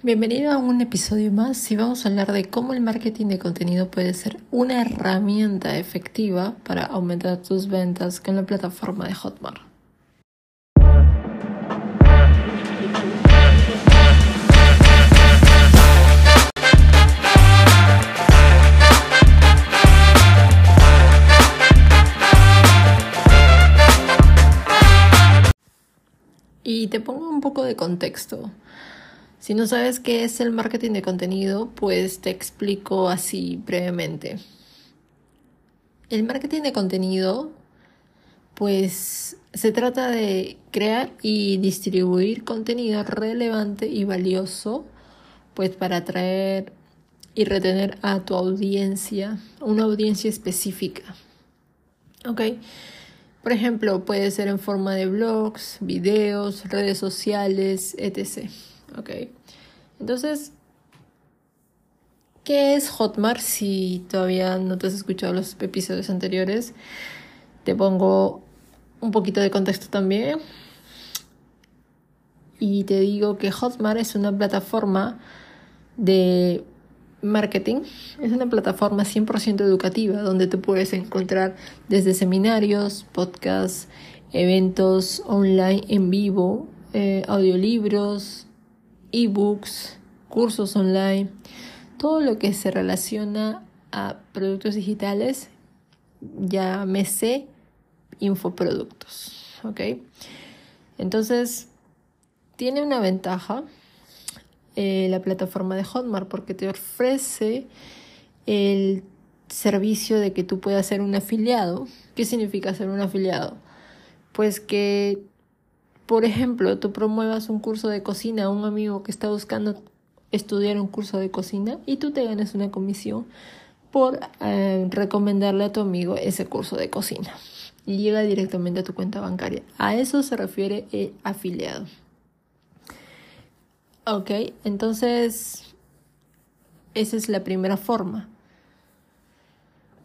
Bienvenido a un episodio más y vamos a hablar de cómo el marketing de contenido puede ser una herramienta efectiva para aumentar tus ventas con la plataforma de Hotmart. Y te pongo un poco de contexto. Si no sabes qué es el marketing de contenido, pues te explico así brevemente. El marketing de contenido, pues se trata de crear y distribuir contenido relevante y valioso, pues para atraer y retener a tu audiencia, una audiencia específica. ¿Ok? Por ejemplo, puede ser en forma de blogs, videos, redes sociales, etc. Ok. Entonces, ¿qué es Hotmart? Si todavía no te has escuchado los episodios anteriores, te pongo un poquito de contexto también. Y te digo que Hotmart es una plataforma de marketing. Es una plataforma 100% educativa donde te puedes encontrar desde seminarios, podcasts, eventos online en vivo, eh, audiolibros, ebooks, cursos online, todo lo que se relaciona a productos digitales, llámese infoproductos. ¿Ok? Entonces, tiene una ventaja eh, la plataforma de Hotmart porque te ofrece el servicio de que tú puedas ser un afiliado. ¿Qué significa ser un afiliado? Pues que por ejemplo, tú promuevas un curso de cocina a un amigo que está buscando estudiar un curso de cocina y tú te ganas una comisión por eh, recomendarle a tu amigo ese curso de cocina. Y llega directamente a tu cuenta bancaria. A eso se refiere el afiliado. Ok, entonces esa es la primera forma.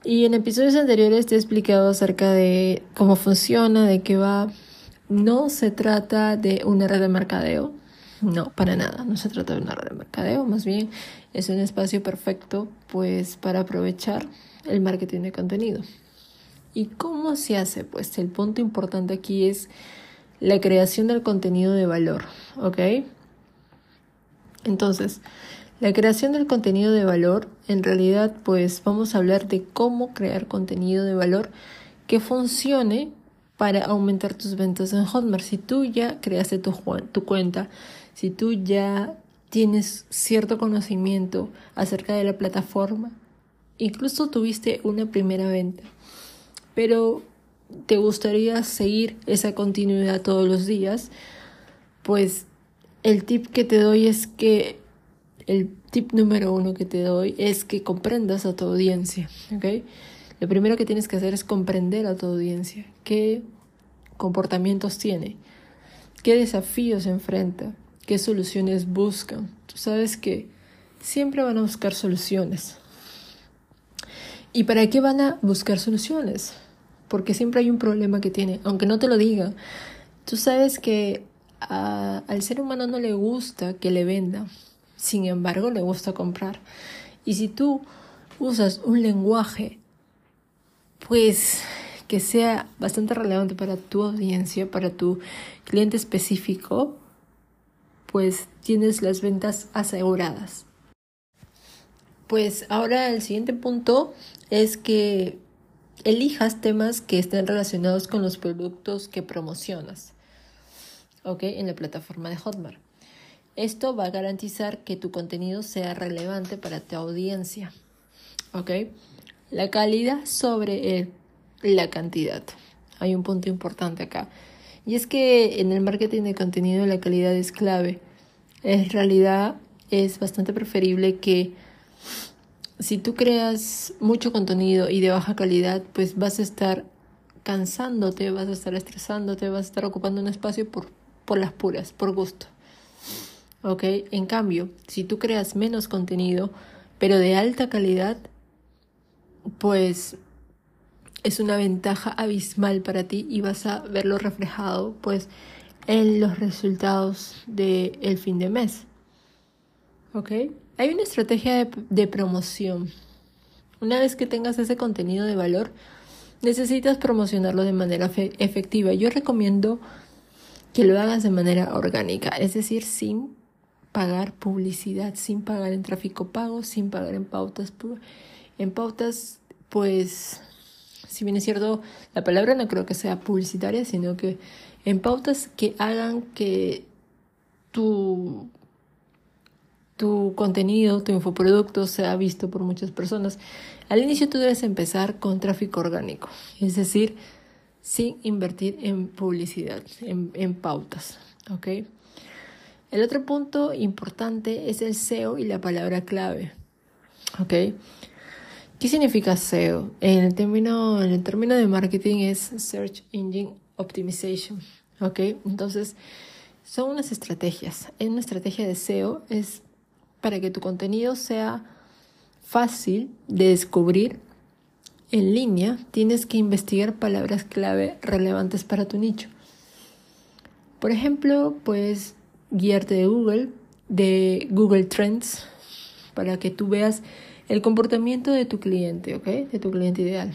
Y en episodios anteriores te he explicado acerca de cómo funciona, de qué va, no se trata de una red de mercadeo, no, para nada, no se trata de una red de mercadeo, más bien es un espacio perfecto pues para aprovechar el marketing de contenido. ¿Y cómo se hace? Pues el punto importante aquí es la creación del contenido de valor, ¿ok? Entonces, la creación del contenido de valor, en realidad pues vamos a hablar de cómo crear contenido de valor que funcione para aumentar tus ventas en Hotmart. Si tú ya creaste tu, tu cuenta, si tú ya tienes cierto conocimiento acerca de la plataforma, incluso tuviste una primera venta, pero te gustaría seguir esa continuidad todos los días, pues el tip que te doy es que el tip número uno que te doy es que comprendas a tu audiencia, ¿ok? Lo primero que tienes que hacer es comprender a tu audiencia, qué comportamientos tiene, qué desafíos enfrenta, qué soluciones buscan. Tú sabes que siempre van a buscar soluciones. ¿Y para qué van a buscar soluciones? Porque siempre hay un problema que tiene, aunque no te lo diga. Tú sabes que al ser humano no le gusta que le venda, sin embargo le gusta comprar. Y si tú usas un lenguaje pues que sea bastante relevante para tu audiencia, para tu cliente específico, pues tienes las ventas aseguradas. Pues ahora el siguiente punto es que elijas temas que estén relacionados con los productos que promocionas, ¿ok? En la plataforma de Hotmart. Esto va a garantizar que tu contenido sea relevante para tu audiencia, ¿ok? La calidad sobre la cantidad. Hay un punto importante acá. Y es que en el marketing de contenido la calidad es clave. En realidad es bastante preferible que si tú creas mucho contenido y de baja calidad, pues vas a estar cansándote, vas a estar estresándote, vas a estar ocupando un espacio por, por las puras, por gusto. ¿Ok? En cambio, si tú creas menos contenido, pero de alta calidad, pues es una ventaja abismal para ti y vas a verlo reflejado pues en los resultados del el fin de mes. ¿Ok? Hay una estrategia de, promoción. Una vez que tengas ese contenido de valor, necesitas promocionarlo de manera efectiva. Yo recomiendo que lo hagas de manera orgánica, es decir, sin pagar publicidad, sin pagar en tráfico pago, sin pagar en pautas. En pautas, pues, si bien es cierto, la palabra no creo que sea publicitaria, sino que en pautas que hagan que tu, tu contenido, tu infoproducto sea visto por muchas personas. Al inicio tú debes empezar con tráfico orgánico, es decir, sin invertir en publicidad, en, en pautas. El otro punto importante es el SEO y la palabra clave. ¿ok? ¿Qué significa SEO? En el término, en el término de marketing es Search Engine Optimization. ¿Ok? Entonces, son unas estrategias. Una estrategia de SEO es para que tu contenido sea fácil de descubrir en línea, tienes que investigar palabras clave relevantes para tu nicho. Por ejemplo, puedes guiarte de Google, de Google Trends, para que tú veas el comportamiento de tu cliente, ¿ok? De tu cliente ideal.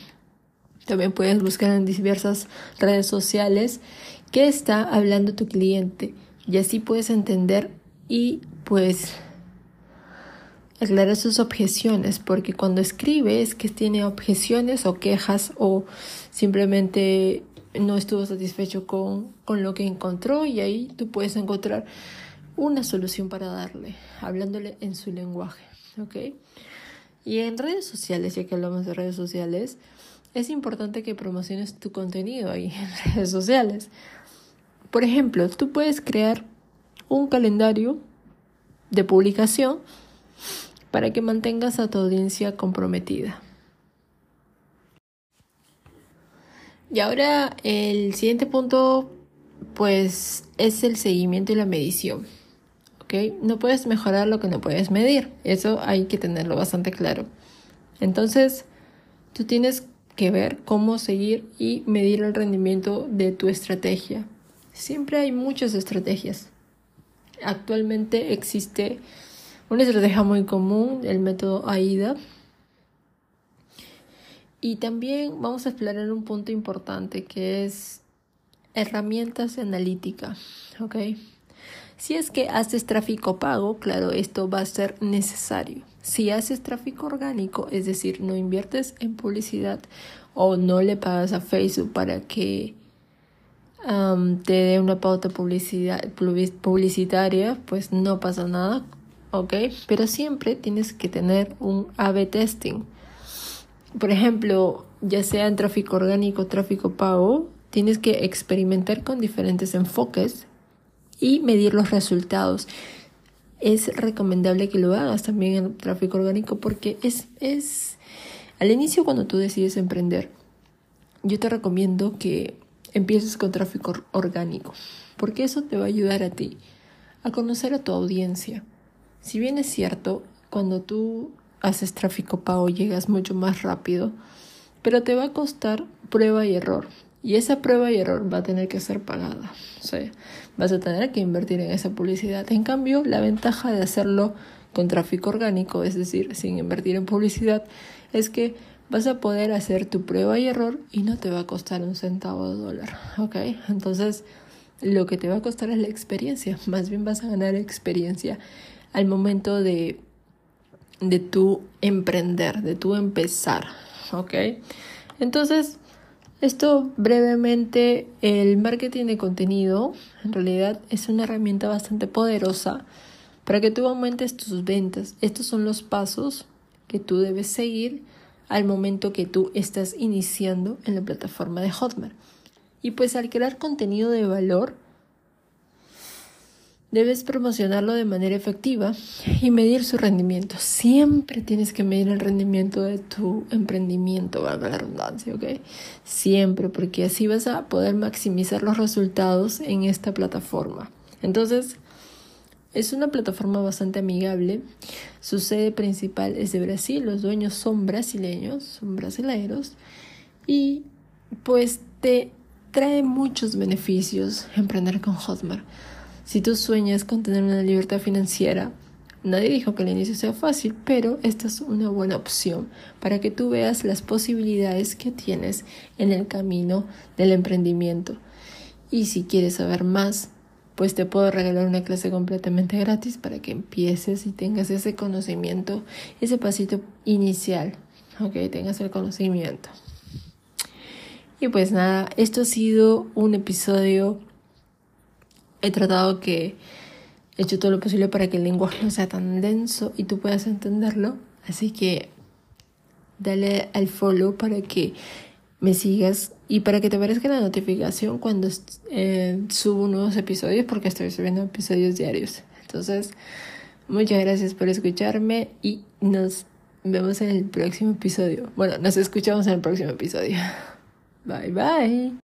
También puedes buscar en diversas redes sociales qué está hablando tu cliente y así puedes entender y pues aclarar sus objeciones, porque cuando escribe es que tiene objeciones o quejas o simplemente no estuvo satisfecho con, con lo que encontró y ahí tú puedes encontrar una solución para darle, hablándole en su lenguaje, ¿ok? Y en redes sociales, ya que hablamos de redes sociales, es importante que promociones tu contenido ahí en redes sociales. Por ejemplo, tú puedes crear un calendario de publicación para que mantengas a tu audiencia comprometida. Y ahora el siguiente punto pues es el seguimiento y la medición. No puedes mejorar lo que no puedes medir. Eso hay que tenerlo bastante claro. Entonces, tú tienes que ver cómo seguir y medir el rendimiento de tu estrategia. Siempre hay muchas estrategias. Actualmente existe una estrategia muy común, el método AIDA. Y también vamos a explorar un punto importante que es herramientas de analítica. ¿ok? Si es que haces tráfico pago, claro, esto va a ser necesario. Si haces tráfico orgánico, es decir, no inviertes en publicidad o no le pagas a Facebook para que te dé una pauta publicidad, publicitaria, pues no pasa nada, ¿ok? Pero siempre tienes que tener un A-B testing. Por ejemplo, ya sea en tráfico orgánico tráfico pago, tienes que experimentar con diferentes enfoques y medir los resultados. Es recomendable que lo hagas también en tráfico orgánico porque es, es al inicio cuando tú decides emprender. Yo te recomiendo que empieces con tráfico orgánico, porque eso te va a ayudar a ti a conocer a tu audiencia. Si bien es cierto, cuando tú haces tráfico pago llegas mucho más rápido, pero te va a costar prueba y error. Y esa prueba y error va a tener que ser pagada. O sea, vas a tener que invertir en esa publicidad. En cambio, la ventaja de hacerlo con tráfico orgánico, es decir, sin invertir en publicidad, es que vas a poder hacer tu prueba y error y no te va a costar un centavo de dólar, ¿ok? Entonces, lo que te va a costar es la experiencia, más bien vas a ganar experiencia al momento de, de tu emprender, de tu empezar, ¿ok? Entonces, esto brevemente, el marketing de contenido en realidad es una herramienta bastante poderosa para que tú aumentes tus ventas. Estos son los pasos que tú debes seguir al momento que tú estás iniciando en la plataforma de Hotmart. Y pues al crear contenido de valor, debes promocionarlo de manera efectiva y medir su rendimiento. Siempre tienes que medir el rendimiento de tu emprendimiento, valga la redundancia, ¿ok? Siempre, porque así vas a poder maximizar los resultados en esta plataforma. Entonces, es una plataforma bastante amigable. Su sede principal es de Brasil, los dueños son brasileños, son brasileños y pues te trae muchos beneficios emprender con Hotmart. Si tú sueñas con tener una libertad financiera, Nadie dijo que el inicio sea fácil, pero esta es una buena opción para que tú veas las posibilidades que tienes en el camino del emprendimiento. Y si quieres saber más, pues te puedo regalar una clase completamente gratis para que empieces y tengas ese conocimiento, ese pasito inicial, ok, tengas el conocimiento. Y pues nada, esto ha sido un episodio, he tratado que he hecho todo lo posible para que el lenguaje no sea tan denso y tú puedas entenderlo, así que dale al follow para que me sigas y para que te aparezca la notificación cuando eh, subo nuevos episodios porque estoy subiendo episodios diarios. Entonces, muchas gracias por escucharme y nos vemos en el próximo episodio. Bueno, nos escuchamos en el próximo episodio. Bye bye.